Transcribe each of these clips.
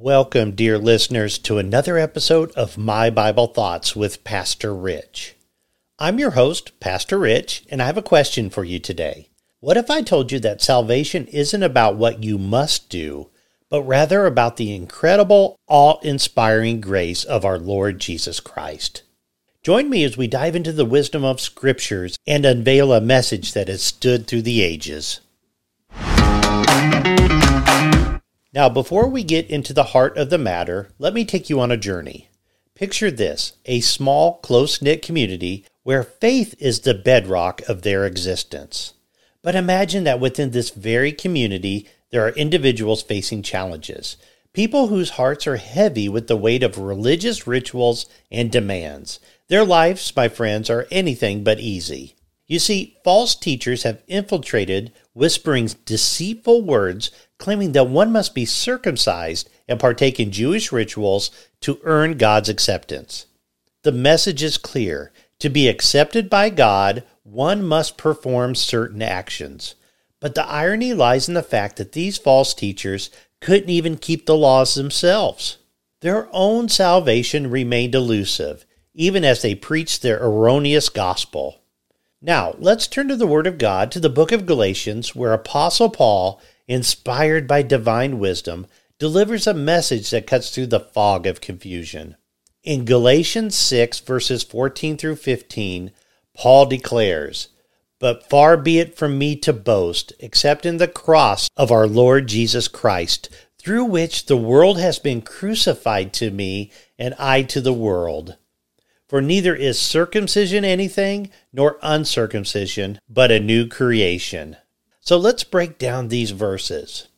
Welcome, dear listeners, to another episode of My Bible Thoughts with Pastor Rich. I'm your host, Pastor Rich, and I have a question for you today. What if I told you that salvation isn't about what you must do, but rather about the incredible, awe inspiring grace of our Lord Jesus Christ? Join me as we dive into the wisdom of Scriptures and unveil a message that has stood through the ages. Now, before we get into the heart of the matter, let me take you on a journey. Picture this a small, close knit community where faith is the bedrock of their existence. But imagine that within this very community, there are individuals facing challenges, people whose hearts are heavy with the weight of religious rituals and demands. Their lives, my friends, are anything but easy. You see, false teachers have infiltrated, whispering deceitful words claiming that one must be circumcised and partake in Jewish rituals to earn God's acceptance. The message is clear. To be accepted by God, one must perform certain actions. But the irony lies in the fact that these false teachers couldn't even keep the laws themselves. Their own salvation remained elusive, even as they preached their erroneous gospel. Now, let's turn to the Word of God, to the book of Galatians, where Apostle Paul inspired by divine wisdom, delivers a message that cuts through the fog of confusion. In Galatians 6, verses 14 through 15, Paul declares, But far be it from me to boast, except in the cross of our Lord Jesus Christ, through which the world has been crucified to me, and I to the world. For neither is circumcision anything, nor uncircumcision, but a new creation. So let's break down these verses.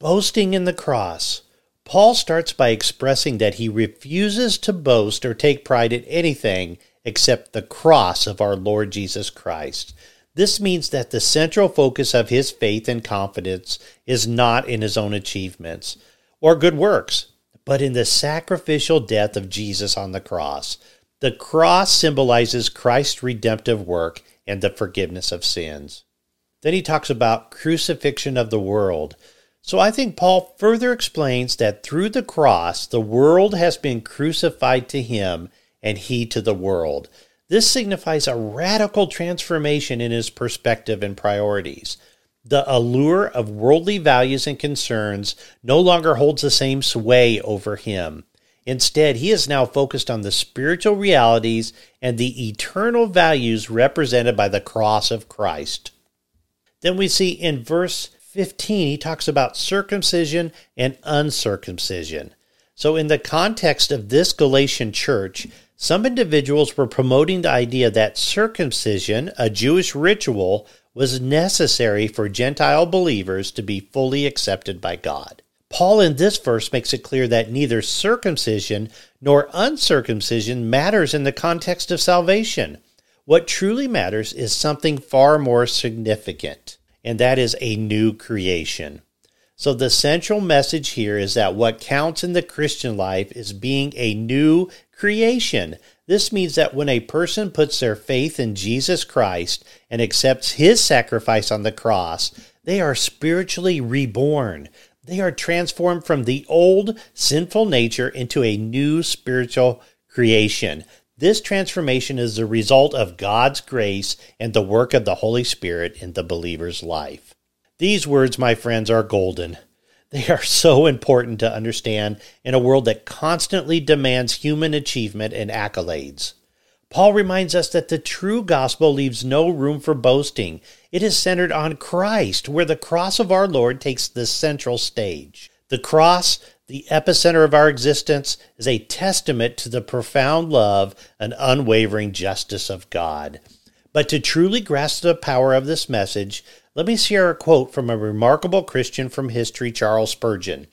Boasting in the cross. Paul starts by expressing that he refuses to boast or take pride in anything except the cross of our Lord Jesus Christ. This means that the central focus of his faith and confidence is not in his own achievements or good works, but in the sacrificial death of Jesus on the cross. The cross symbolizes Christ's redemptive work and the forgiveness of sins. Then he talks about crucifixion of the world. So I think Paul further explains that through the cross, the world has been crucified to him and he to the world. This signifies a radical transformation in his perspective and priorities. The allure of worldly values and concerns no longer holds the same sway over him. Instead, he is now focused on the spiritual realities and the eternal values represented by the cross of Christ. Then we see in verse 15, he talks about circumcision and uncircumcision. So, in the context of this Galatian church, some individuals were promoting the idea that circumcision, a Jewish ritual, was necessary for Gentile believers to be fully accepted by God. Paul in this verse makes it clear that neither circumcision nor uncircumcision matters in the context of salvation. What truly matters is something far more significant, and that is a new creation. So, the central message here is that what counts in the Christian life is being a new creation. This means that when a person puts their faith in Jesus Christ and accepts his sacrifice on the cross, they are spiritually reborn. They are transformed from the old sinful nature into a new spiritual creation. This transformation is the result of God's grace and the work of the Holy Spirit in the believer's life. These words, my friends, are golden. They are so important to understand in a world that constantly demands human achievement and accolades. Paul reminds us that the true gospel leaves no room for boasting. It is centered on Christ, where the cross of our Lord takes the central stage. The cross, the epicenter of our existence, is a testament to the profound love and unwavering justice of God. But to truly grasp the power of this message, let me share a quote from a remarkable Christian from history, Charles Spurgeon.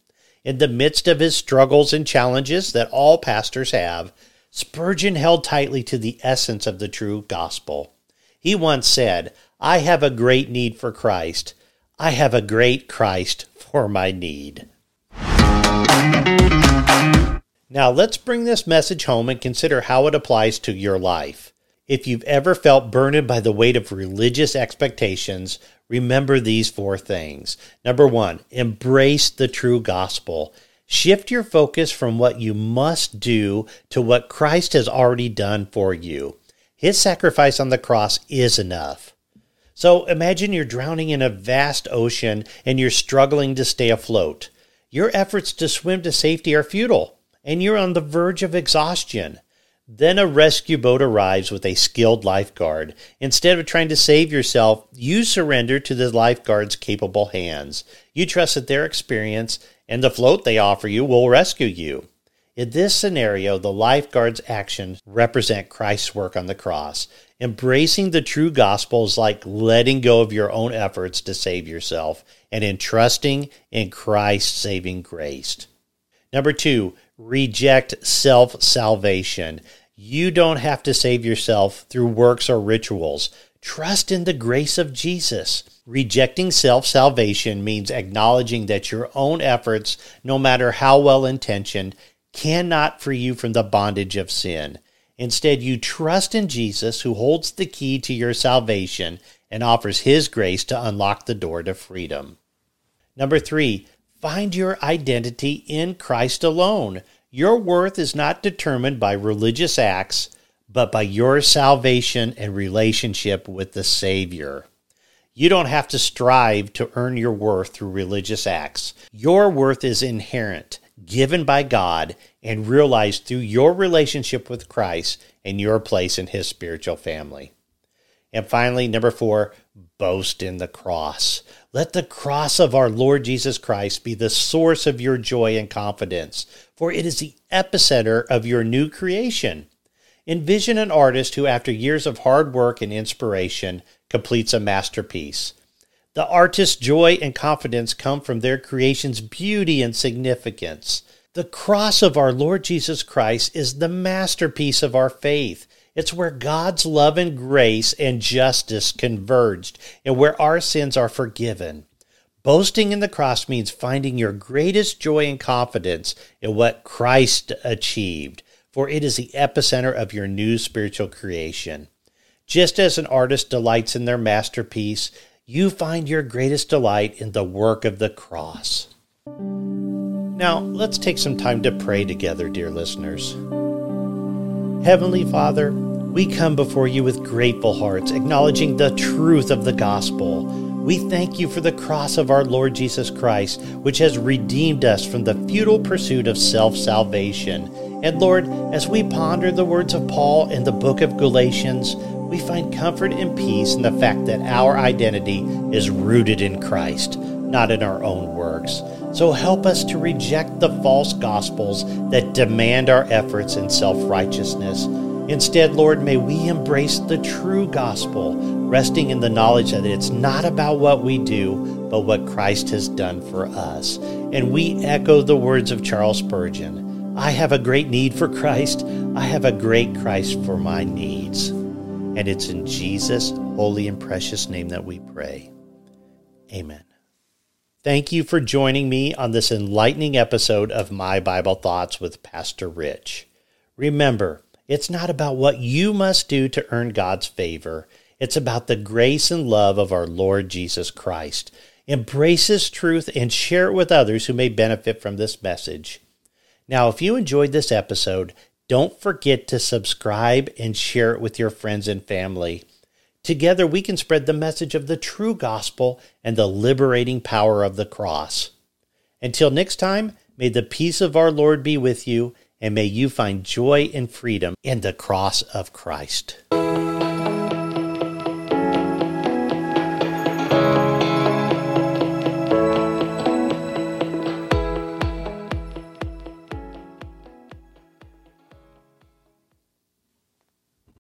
In the midst of his struggles and challenges that all pastors have, Spurgeon held tightly to the essence of the true gospel. He once said, I have a great need for Christ. I have a great Christ for my need. Now, let's bring this message home and consider how it applies to your life. If you've ever felt burdened by the weight of religious expectations, remember these four things. Number one, embrace the true gospel. Shift your focus from what you must do to what Christ has already done for you. His sacrifice on the cross is enough. So imagine you're drowning in a vast ocean and you're struggling to stay afloat. Your efforts to swim to safety are futile, and you're on the verge of exhaustion. Then a rescue boat arrives with a skilled lifeguard. Instead of trying to save yourself, you surrender to the lifeguard's capable hands. You trust that their experience and the float they offer you will rescue you. In this scenario, the lifeguard's actions represent Christ's work on the cross. Embracing the true gospel is like letting go of your own efforts to save yourself and entrusting in Christ's saving grace. Number two, reject self salvation. You don't have to save yourself through works or rituals. Trust in the grace of Jesus. Rejecting self salvation means acknowledging that your own efforts, no matter how well intentioned, cannot free you from the bondage of sin. Instead, you trust in Jesus, who holds the key to your salvation and offers his grace to unlock the door to freedom. Number three, Find your identity in Christ alone. Your worth is not determined by religious acts, but by your salvation and relationship with the Savior. You don't have to strive to earn your worth through religious acts. Your worth is inherent, given by God, and realized through your relationship with Christ and your place in His spiritual family. And finally, number four, boast in the cross. Let the cross of our Lord Jesus Christ be the source of your joy and confidence, for it is the epicenter of your new creation. Envision an artist who, after years of hard work and inspiration, completes a masterpiece. The artist's joy and confidence come from their creation's beauty and significance. The cross of our Lord Jesus Christ is the masterpiece of our faith. It's where God's love and grace and justice converged and where our sins are forgiven. Boasting in the cross means finding your greatest joy and confidence in what Christ achieved, for it is the epicenter of your new spiritual creation. Just as an artist delights in their masterpiece, you find your greatest delight in the work of the cross. Now, let's take some time to pray together, dear listeners. Heavenly Father, we come before you with grateful hearts, acknowledging the truth of the gospel. We thank you for the cross of our Lord Jesus Christ, which has redeemed us from the futile pursuit of self salvation. And Lord, as we ponder the words of Paul in the book of Galatians, we find comfort and peace in the fact that our identity is rooted in Christ, not in our own works. So help us to reject the false gospels that demand our efforts in self righteousness Instead, Lord, may we embrace the true gospel, resting in the knowledge that it's not about what we do, but what Christ has done for us. And we echo the words of Charles Spurgeon I have a great need for Christ. I have a great Christ for my needs. And it's in Jesus' holy and precious name that we pray. Amen. Thank you for joining me on this enlightening episode of My Bible Thoughts with Pastor Rich. Remember, it's not about what you must do to earn God's favor. It's about the grace and love of our Lord Jesus Christ. Embrace His truth and share it with others who may benefit from this message. Now, if you enjoyed this episode, don't forget to subscribe and share it with your friends and family. Together, we can spread the message of the true gospel and the liberating power of the cross. Until next time, may the peace of our Lord be with you and may you find joy and freedom in the cross of Christ.